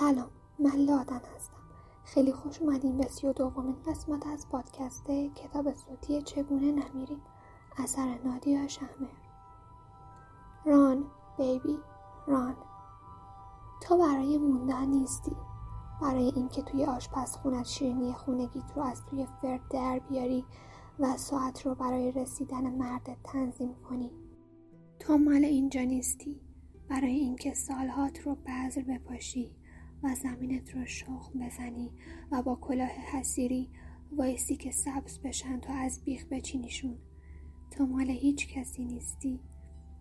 سلام من لادن هستم. خیلی خوش اومدیم به سی و دومین قسمت از پادکست کتاب صوتی چگونه نمیریم. اثر نادیا شهمر ران بیبی ران. تو برای موندن نیستی. برای اینکه توی آشپزخونت شیرینی خونگیت رو از توی فرد در بیاری و ساعت رو برای رسیدن مردت تنظیم کنی. تو مال اینجا نیستی. برای اینکه سالهات رو بذر بپاشی. و زمینت رو شخم بزنی و با کلاه حسیری وایسی که سبز بشن تا از بیخ بچینیشون. تو مال هیچ کسی نیستی.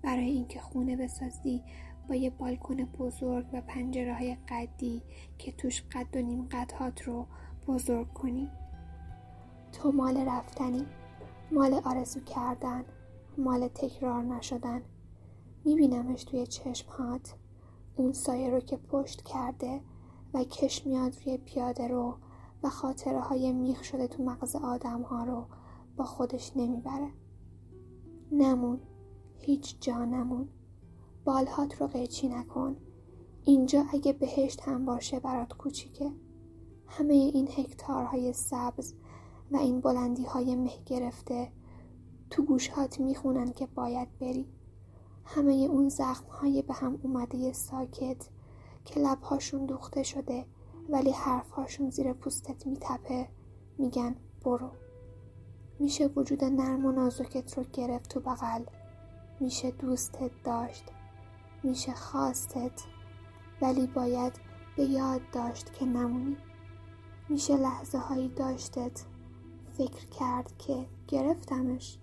برای اینکه خونه بسازی با یه بالکن بزرگ و پنجره های قدی که توش قد و نیم قدهات رو بزرگ کنی. تو مال رفتنی. مال آرزو کردن. مال تکرار نشدن. میبینمش توی چشمهات. اون سایه رو که پشت کرده و کش میاد روی پیاده رو و خاطره های میخ شده تو مغز آدم ها رو با خودش نمی‌بره. نمون. هیچ جا نمون. بالهات رو قیچی نکن. اینجا اگه بهشت هم باشه برات کوچیکه. همه این هکتارهای سبز و این بلندی های مه گرفته تو گوشهات می‌خونن که باید بری. همه اون زخم های به هم اومده ساکت که لبهاشون دوخته شده ولی حرفهاشون زیر پوستت میتپه. میگن برو. میشه وجود نرم و نازکت رو گرفت تو بغل. میشه دوستت داشت. میشه خواستت. ولی باید به یاد داشت که نمونی. میشه لحظه هایی داشتت فکر کرد که گرفتمش.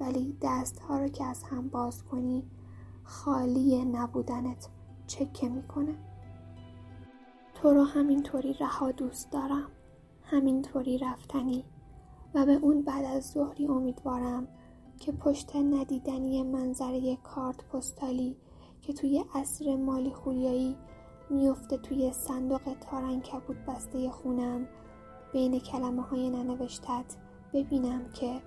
ولی دست ها رو که از هم باز کنی خالی نبودنت چکه می‌کنه؟ تو رو همینطوری رها دوست دارم همینطوری رفتنی و به اون بعد از ظهری امیدوارم که پشت ندیدنی منظره کارت پستالی که توی عصر مالی خولیایی میفته توی صندوق تارن کبود بسته خونم بین کلمه های ننوشتت ببینم که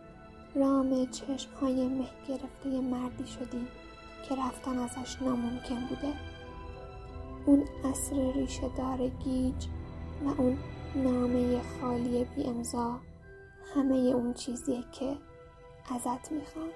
رام چشم های مه گرفته مردی شدی. که رفتن ازش ناممکن بوده. اون عصر ریشه دار گیج و اون نامه خالی بی امضا همه اون چیزیه که ازت می‌خوام.